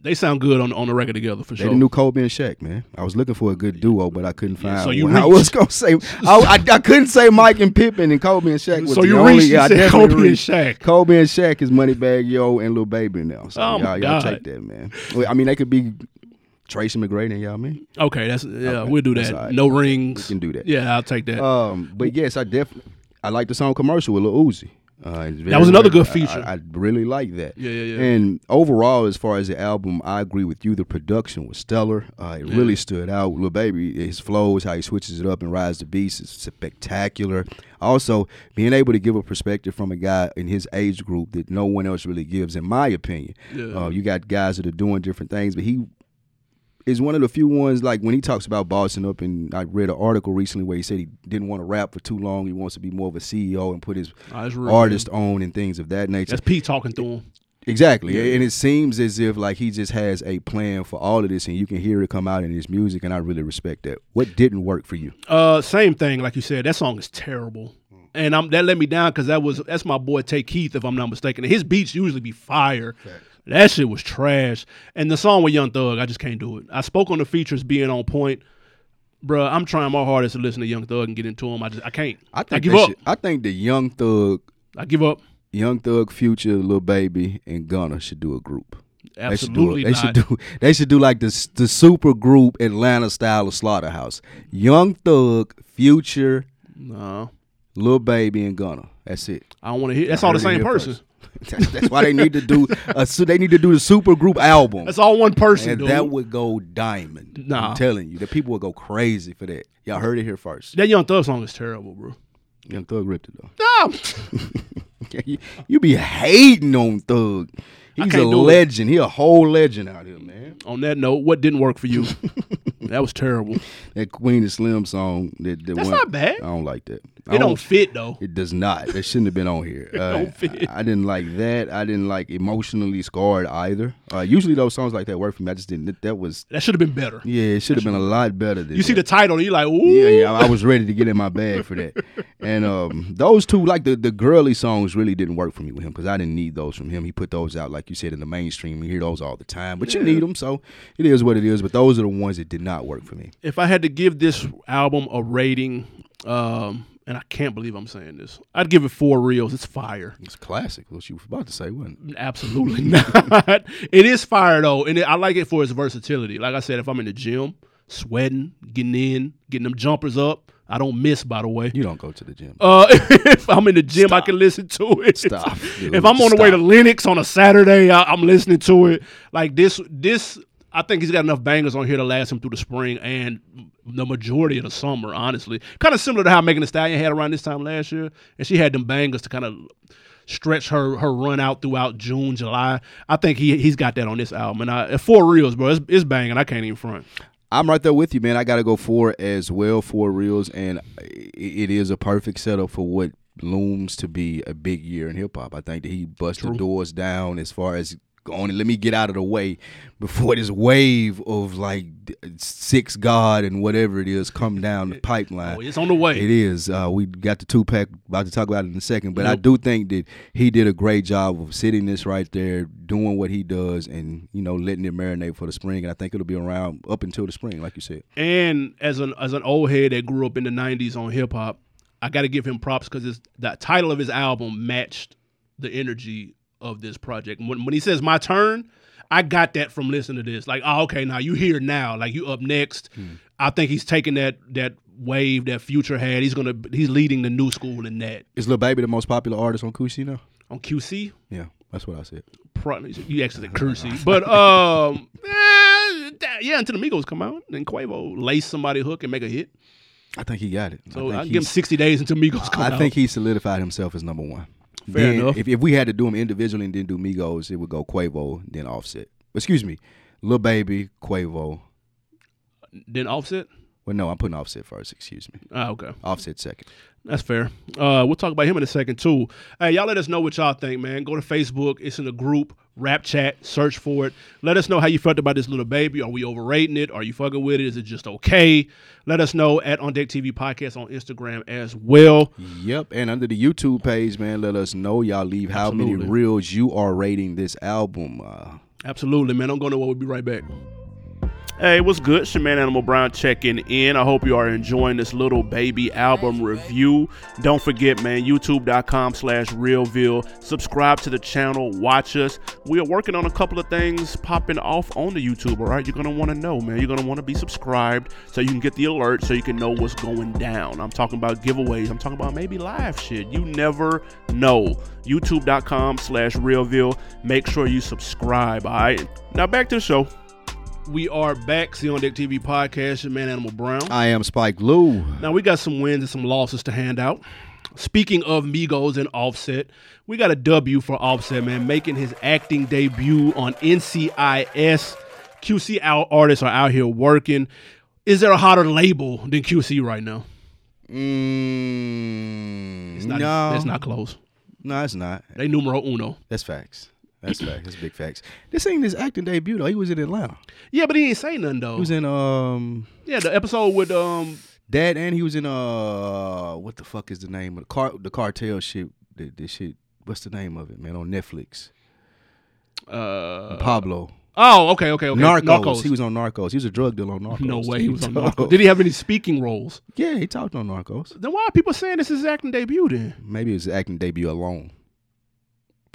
They sound good on on the record together for they sure. the new Kobe and Shaq. Man, I was looking for a good duo, but I couldn't find. so you one. I was gonna say I, I, I couldn't say Mike and Pippen and Kobe and Shaq. Was So the you only, reached, you I said definitely Kobe and reached. Shaq. Kobe and Shaq is Moneybagg Yo and Lil Baby now. So Oh, y'all, y'all take that, man. I mean, they could be Tracy McGrady and y'all mean. Okay, that's yeah. Okay, we'll do that. right. No rings. We can do that. Yeah, I'll take that. Um, but yes, I definitely I like the song commercial with Lil Uzi. Uh, it's That was another good feature. I, I really like that. Yeah, yeah, yeah. And overall, as far as the album, I agree with you. The production was stellar. Uh, it really stood out. Lil Baby, his flows, how he switches it up and rides the beats is spectacular. Also, being able to give a perspective from a guy in his age group that no one else really gives, in my opinion. Yeah. Uh, you got guys that are doing different things, but he is one of the few ones like when he talks about bossing up and I read an article recently where he said he didn't want to rap for too long. He wants to be more of a CEO and put his Oh, real, artist on and things of that nature. That's Pete talking through him. exactly. And it seems as if like he just has a plan for all of this and you can hear it come out in his music and I really respect that. What didn't work for you? Uh, same thing, like you said. That song is terrible, and I'm, that let me down because that was that's my boy Tay Keith, if I'm not mistaken. His beats usually be fire. That shit was trash. And the song with Young Thug, I just can't do it. I spoke on the features being on point. Bruh, I'm trying my hardest to listen to Young Thug and get into him. I just I can't. I think give up. should- I think the Young Thug I give up. Young Thug, Future, Lil Baby, and Gunna should do a group. Absolutely they should do. They should do. They should do like the the super group Atlanta style of Slaughterhouse. Young Thug, Future, No, Lil Baby, and Gunna. That's it. I don't want to hear. That's all the same here person. That's, why they need to do. A, su- they need to do the super group album. That's all one person. and dude. that would go diamond. Nah. I'm telling you, the people would go crazy for that. Y'all heard it here first. that Young Thug song is terrible, bro. Young Thug ripped it though. Ah, you, you be hating on Thug. He's a can't do it. legend. He a whole legend out here, man. on that note, what didn't work for you? that was terrible. That Queen of Slim song. That, that That's went- not bad. I don't like that. It don't fit though. It does not. It shouldn't have been on here. Uh, don't fit. I, I didn't like that. I didn't like emotionally scarred either. Uh, usually those songs like that work for me. I just didn't. That, was That should have been better. yeah. It should have been a lot better than You see that. the title, and you're like, ooh. Yeah, yeah. I I was ready to get in my bag for that. And um, those two, like the the girly songs, really didn't work for me with him because I didn't need those from him. He put those out, like you said, in the mainstream. You hear those all the time, but you need them, so it is what it is. But those are the ones that did not work for me. If I had to give this album a rating, um, and I can't believe I'm saying this, I'd give it four reels. It's fire. It's classic. What you was about to say, wasn't it? Absolutely not. It is fire though, and it, I like it for its versatility. Like I said, if I'm in the gym, sweating, getting in, getting them jumpers up, I don't miss. By the way, You don't go to the gym. Uh, if I'm in the gym, I can listen to it. Stop, dude. if I'm on the way to Stop. Lenox on a Saturday, I, I'm listening to it. Like this, this. I think he's got enough bangers on here to last him through the spring and the majority of the summer. Honestly, kind of similar to how Megan Thee Stallion had around this time last year, and she had them bangers to kind of stretch her her run out throughout June, July. I think he he's got that on this album, and I, four reels, bro. It's, it's banging. I can't even front. I'm right there with you, man. I got to go four as well, four reels, and it is a perfect setup for what looms to be a big year in hip hop. I think that he bust the doors down as far as going and let me get out of the way before this wave of like six God and whatever it is come down the pipeline. Oh, it's on the way. It is. Uh, we got the two pack. About to talk about it in a second, but I do think that he did a great job of sitting this right there, doing what he does, and you know letting it marinate for the spring. And I think it'll be around up until the spring, like you said. And as an as an old head that grew up in the '90s on hip hop, I got to give him props because the title of his album matched the energy of this project. When, when he says "my turn," I got that from listening to this. Like, oh, okay, now you here now. Like you up next. I think he's taking that that wave that Future had. He's gonna he's leading the new school in that Is Lil Baby the most popular artist on QC now? on QC. Yeah, that's what I said. Pro- You actually said Cursey, but um, eh, yeah, until the Migos come out, then Quavo lace somebody hook and make a hit. I think he got it. So I I give him sixty days until Migos come out. I think he solidified himself as number one. Fair Then, enough. If, if we had to do them individually and then do Migos, it would go Quavo, then Offset. Excuse me, Lil Baby, Quavo. then Offset. Well, no, I'm putting Offset first. Excuse me, Ah, okay. Offset second. That's fair. Uh, we'll talk about him in a second too. Hey, y'all let us know what y'all think, man. Go to Facebook. It's in the group. Rap chat. Search for it. Let us know how you felt about this Lil Baby. Are we overrating it? Are you fucking with it? Is it just okay? Let us know at On Deck TV Podcast on Instagram as well. Yep, and under the YouTube page, man, let us know y'all leave how many Absolutely. reels you are rating this album. Uh, Absolutely, man. I'm going to We'll be right back. Hey, what's good? It's your man Animal Brown checking in. I hope you are enjoying this Lil Baby album review. Don't forget, man, youtube.com slash reelville. Subscribe to the channel, watch us. We are working on a couple of things popping off on the YouTube, all right? You're want to know, man. You're want to be subscribed so you can get the alert so you can know what's going down. I'm talking about giveaways. I'm talking about maybe live shit. You never know. youtube.com slash reelville. Make sure you subscribe, all right? Now back to the show. We are back, See on Deck TV podcast, your man Animal Brown. I am Spike Lou. Now we got some wins and some losses to hand out. Speaking of Migos and Offset, we got a W for Offset, man, making his acting debut on NCIS. QC artists are out here working. Is there a hotter label than QC right now? Mm, It's not, no, that's not close. No, it's not. They numero uno. That's facts. That's facts. That's big facts. This ain't his acting debut though. He was in Atlanta. Yeah, but he ain't say nothing though. He was in um yeah, the episode with um Dad and he was in uh what the fuck is the name of the car the cartel shit? The, the shit. What's the name of it, man? On Netflix. uh Pablo. oh okay okay okay Narcos. He was on Narcos. He was a drug dealer on Narcos. no way he was on Narcos. Did he have any speaking roles? Yeah, he talked on Narcos. Then why are people saying this is his acting debut then? Maybe it was his acting debut alone.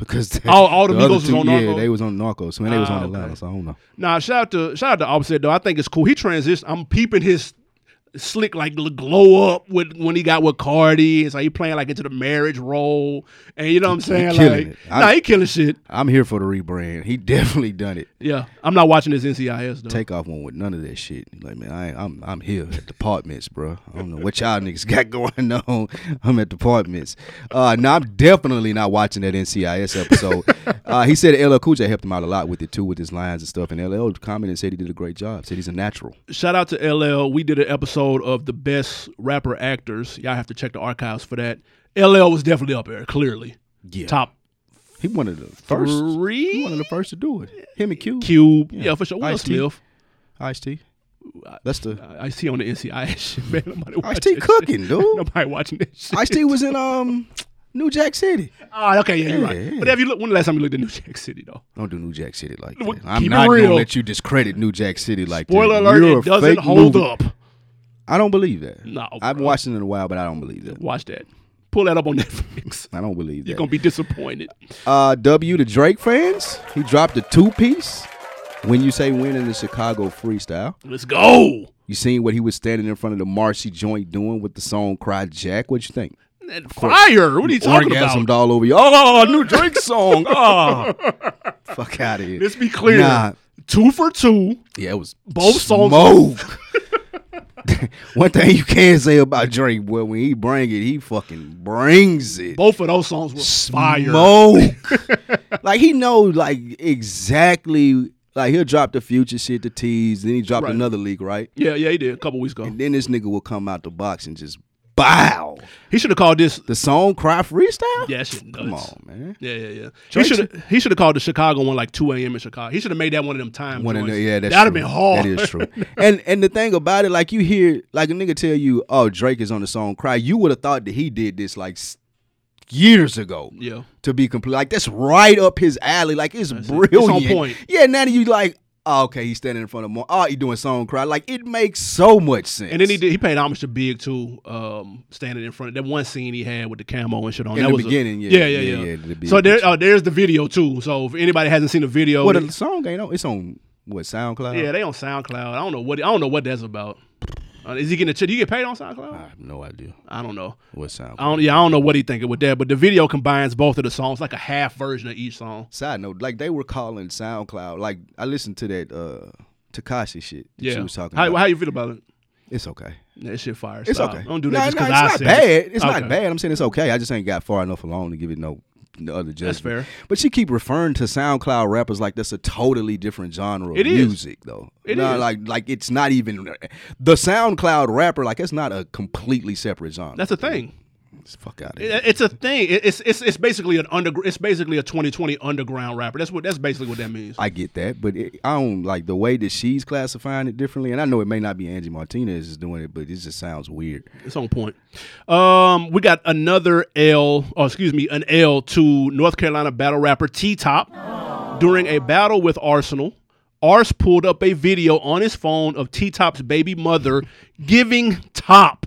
Because the, All- all the other Migos was two- on Yeah, they was on Narcos. When they was Ah, on okay. Atlanta, so I don't know. Nah, shout out to shout out to Offset though. I think it's cool. He transitioned. I'm peeping his slick like glow up with when he got with Cardi. It's like he playing like into the marriage role, and you know what I'm saying? like, it. I- nah, he killing shit. I'm here for the rebrand. He definitely done it. Yeah, I'm not watching this NCIS though. Take off one with none of that shit. Like man, I ain't, I'm I'm here at departments, bro. I don't know what y'all niggas got going on. I'm at departments. Uh, no, I'm definitely not watching that NCIS episode. uh, he said LL Cool J helped him out a lot with it too, with his lines and stuff. And LL commented and said he did a great job. Said he's a natural. Shout out to LL. We did an episode of the best rapper actors. Y'all have to check the archives for that. LL was definitely up there, clearly. Yeah, Top He one of the first. He three. one of the first to do it. Him and Q. Cube. Yeah, for sure. Will Ice-T. Smith. Ice T. That's the I see on the NCIS shit, man. Nobody Ice watching T cooking, shit. dude. Nobody watching this. shit. Ice T was in um New Jack City. Oh, okay, yeah, you're Yeah, right. yeah. But have you looked? When the last time you looked at New Jack City though? Don't do New Jack City like that. Well, I'm not gonna let you discredit New Jack City like Spoiler that. alert: You're It doesn't hold movie. up. I don't believe that. No, I've been watching it in a while, but I don't believe that. Watch that. Pull that up on Netflix. I don't believe that. You're gonna be disappointed. Uh, W to Drake fans, he dropped a two piece. When you say win in the Chicago freestyle, Let's go. you seen what he was standing in front of the Marcy joint doing with the song "Cry Jack." What you think? And fire. What are you talking about? Orgasmed about? all over you. Oh, new Drake song. Oh, fuck out of here. Let's be clear. Nah, Two for two. Yeah, it was Both songs-. One thing you can say about Drake, boy, when he bring it, he fucking brings it. Both of those songs were fire. Like he knows like exactly like he'll drop the future shit, the tease, then he dropped Right. another leak, right? Yeah, yeah, he did a couple weeks ago. And then this nigga will come out the box and just bow. He should have called this. The song Cry Freestyle? Yeah, shit nuts. Come on, man. Yeah, yeah, yeah. He should he should have called the Chicago one like two a.m. in Chicago. He should have made that one of them time. One of joints. the, yeah, that's that'd have been hard. That is true. and and the thing about it, like you hear, like a nigga tell you, oh, Drake is on the song "Cry." You would have thought that he did this like years ago. Yeah. To be complete, like that's right up his alley. Like it's That's it. brilliant. It's on point. Yeah. Now that you like, Oh, okay, he's standing in front of more. Oh, he doing song cry. Like it makes so much sense. And then he did, he paid homage to Big too, um, standing in front of that one scene he had with the camo and shit on. In that the was a- beginning, yeah, yeah, yeah, yeah, yeah. yeah, the so there, uh, there's the video too. So if anybody hasn't seen the video, Well, the song ain't on. It's on what SoundCloud. yeah, they on SoundCloud. I don't know what I don't know what that's about. Uh, is he getting a check? Do you get paid on SoundCloud? I have no idea I don't know. what SoundCloud. I don't. Yeah, I don't know what he thinking with that. But the video combines both of the songs, like a half version of each song. Side note, like they were calling SoundCloud. Like I listened to that uh Tekashi shit that Yeah. she was talking how, about. how you feel about it? it's okay. That shit fire. It's okay. Don't do that just because it's I not bad. It's Okay. not bad. I'm saying it's okay. I just ain't got far enough along to give it no, no other judgment. That's fair. But she keep referring to SoundCloud rappers like that's a totally different genre of It is. music, though. It no, is. like like it's not even the SoundCloud rapper. Like it's not a completely separate genre. That's the thing. It's fuck out of It- here. It's a thing. It- It's it's it's basically an under. It's basically a 2020 underground rapper. That's what. That's basically what that means. I get that, but it, I don't like the way that she's classifying it differently. And I know it may not be Angie Martinez is doing it, but it just sounds weird. It's on point. Um, we got another L, or excuse me, an L to North Carolina battle rapper T Top during a battle with Arsenal. Ars pulled up a video on his phone of T Top's baby mother giving top.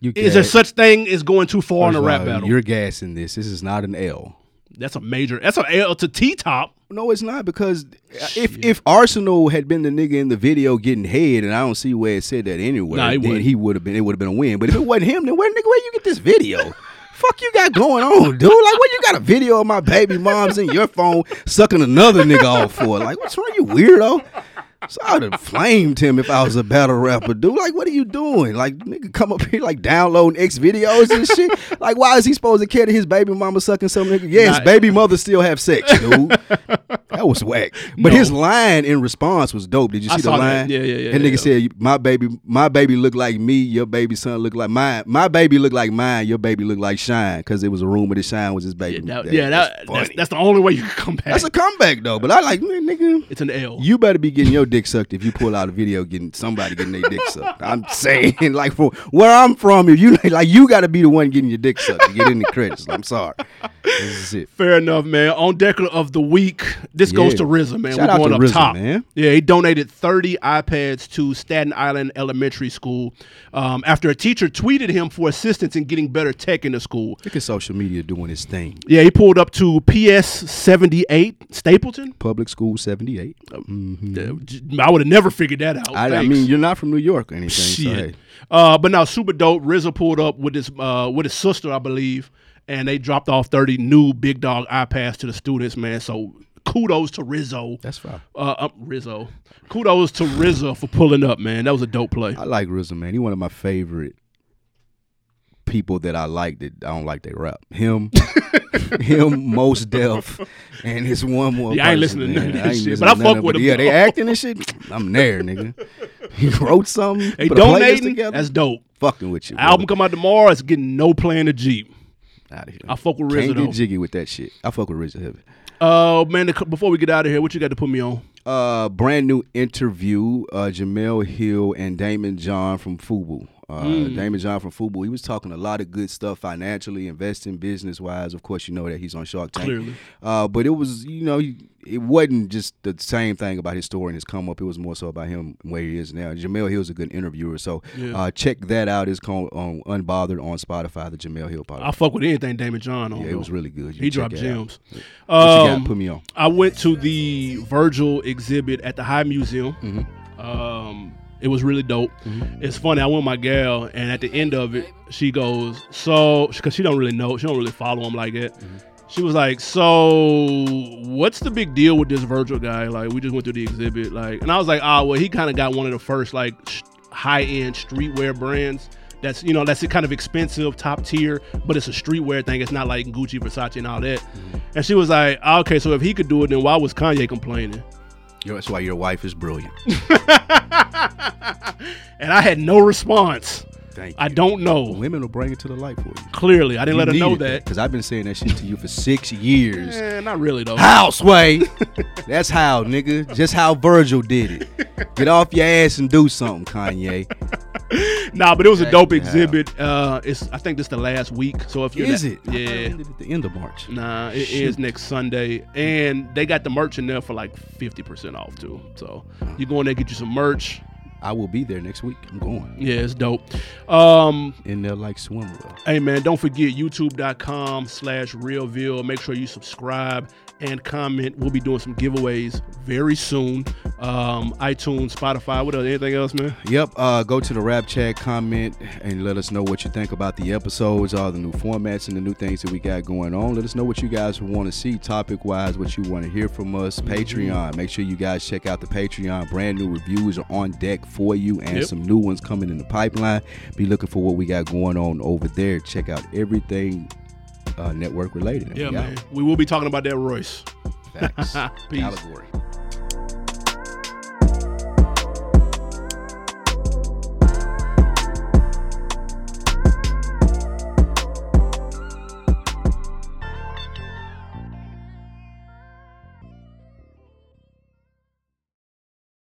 You Is there such thing as going too far in a rap all, battle? You're gassing this. This is not an L. That's a major. That's an L to T Top. No, it's not because if if Arsenal had been the nigga in the video getting head, and I don't see where it said that anywhere, Nah, then wouldn't. he would have been. It would have been a win. But if it wasn't him, then where nigga where you get this video? Fuck you got going on, dude? Like, what you got a video of my baby mom's in your phone sucking another nigga off for? Like, what's wrong, you weirdo? So I would have flamed him if I was a battle rapper, dude. Like, what are you doing? Like, nigga, come up here like downloading X videos and shit. Like, why is he supposed to care that his baby mama sucking some nigga? Yeah, his baby mother still have sex, dude. that was whack. But No. his line in response was dope. Did you I see the saw that. line? Yeah, yeah, yeah, That nigga yeah. said, "My baby, my baby look like me. Your baby son look like mine. My baby look like mine. Your baby look like Shine, because it was a rumor that Shine was his baby. Yeah, that, That- yeah, that, that's that's, that's the only way you can come back. That's a comeback though. But I like, nigga. it's an L. You better be getting your dick sucked if you pull out a video getting somebody getting their dick sucked. I'm saying, like from where I'm from, if you like, you got to be the one getting your dick sucked to get in the credits. I'm sorry. This is it. Fair enough, man. On Deckler of the week, this goes to RZA, man. Shout We're going to up RZA, top, man. Yeah, he donated 30 iPads to Staten Island Elementary School um, after a teacher tweeted him for assistance in getting better tech in the school. Look at social media doing its thing. Yeah, he pulled up to PS 78 Stapleton. Public School 78. I would have never figured that out. I, I mean, you're not from New York or anything. So, Shit. hey. Uh, but now super dope. RZA pulled up with his uh, with his sister, I believe, and they dropped off thirty new big dog iPads to the students. Man, so kudos to Rizzo. That's fine. Uh, um, Rizzo. Kudos to Rizzo for pulling up, man. That was a dope play. I like Rizzo, man. He one of my favorite people that I like that I don't like they rap. Him, him, Mos Def, and it's one more. Yeah, I ain't person, listening to none of that shit, but I fuck with it. him, Yeah, they acting and shit. I'm there, nigga. He wrote something. Hey, put donating. That's dope. fucking with you. Album come out tomorrow. It's getting no play in the Jeep. out of here. I fuck with Can't RZA though. get jiggy with that shit. I fuck with RZA heavy. Uh, man. the- Before we get out of here, what you got to put me on? Uh, brand new interview. Uh, Jemele Hill and Daymond John from Fubu. Uh, Hmm. Daymond John from Fubu. He was talking a lot of good stuff financially, investing, business wise. Of course, you know that he's on Shark Tank. Clearly. Uh, but it was, you know, he- it wasn't just the same thing about his story and his come up. It was more so about him where he is now. Jemele Hill's a good interviewer, so Yeah. uh, check that out. It's called um, Unbothered on Spotify. The Jemele Hill podcast. I fuck with anything Daymond John on. yeah, it was really good. You He dropped gems. What you got? Um, Put me on. I went to the Virgil exhibit at the High Museum. Mm-hmm. Um, it was really dope. It's funny. I went with my gal, and at the end of it, she goes, "So," because she don't really know, she don't really follow him like that. Mm-hmm. She was like, "So, what's the big deal with this Virgil guy? Like, we just went through the exhibit, like." And I was like, "Ah, well, he kind of got one of the first like sh- high end streetwear brands." That's you know that's kind of expensive, top tier, but it's a streetwear thing. It's not like Gucci, Versace, and all that. And she was like, ah, "Okay, so if he could do it, then why was Kanye complaining?" That's why your wife is brilliant. And I had no response. Thank you. I don't know. Women will bring it to the light for you. Clearly, I didn't let her know that. because I've been saying that shit to you for six years. Eh, not really though. How, Sway? That's how, nigga. Just how Virgil did it. Get off your ass and do something, Kanye. nah, but it was a Check dope it out. exhibit. Uh, it's I think this the last week. So if you're Is it? I thought Yeah. ended at the end of March. Nah, it is Shoot. next Sunday, and they got the merch in there for like fifty percent off too. So you go in there get you some merch. I will be there next week. I'm going Yeah, it's dope. Um, and they'll like swim swimwear. hey man, don't forget youtube.com slash reelville. Make sure you subscribe and comment. We'll be doing some giveaways very soon. Um, iTunes, Spotify, what else? Anything else, man? Yep. Uh, go to the rap chat, comment, and let us know what you think about the episodes, all the new formats, and the new things that we got going on. Let us know what you guys want to see, topic wise, what you want to hear from us. Patreon. Make sure you guys check out the Patreon. Brand new reviews are on deck for you, and Yep. some new ones coming in the pipeline. Be looking for what we got going on over there. Check out everything uh, network related. Yeah, we man. We will be talking about that Royce. Facts. Peace. Allegory.